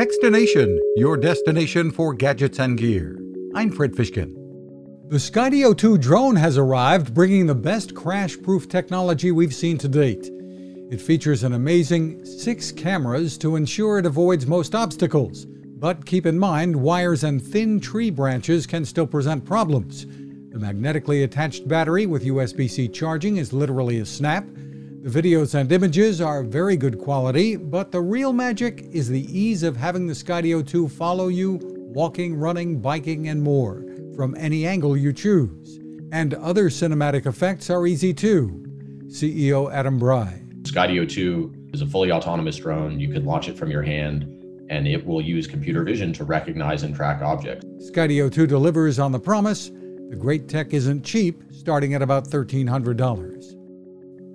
Techstination, your destination for gadgets and gear. I'm Fred Fishkin. The Skydio 2 drone has arrived, bringing the best crash proof technology we've seen to date. It features an amazing six cameras to ensure it avoids most obstacles. But keep in mind, wires and thin tree branches can still present problems. The magnetically attached battery with USB C charging is literally a snap. The videos and images are very good quality, but the real magic is the ease of having the Skydio 2 follow you walking, running, biking, and more from any angle you choose. And other cinematic effects are easy too. CEO Adam Bry. Skydio 2 is a fully autonomous drone. You can launch it from your hand and it will use computer vision to recognize and track objects. Skydio 2 delivers on the promise. The great tech isn't cheap, starting at about $1,300.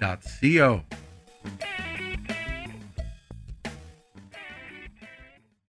co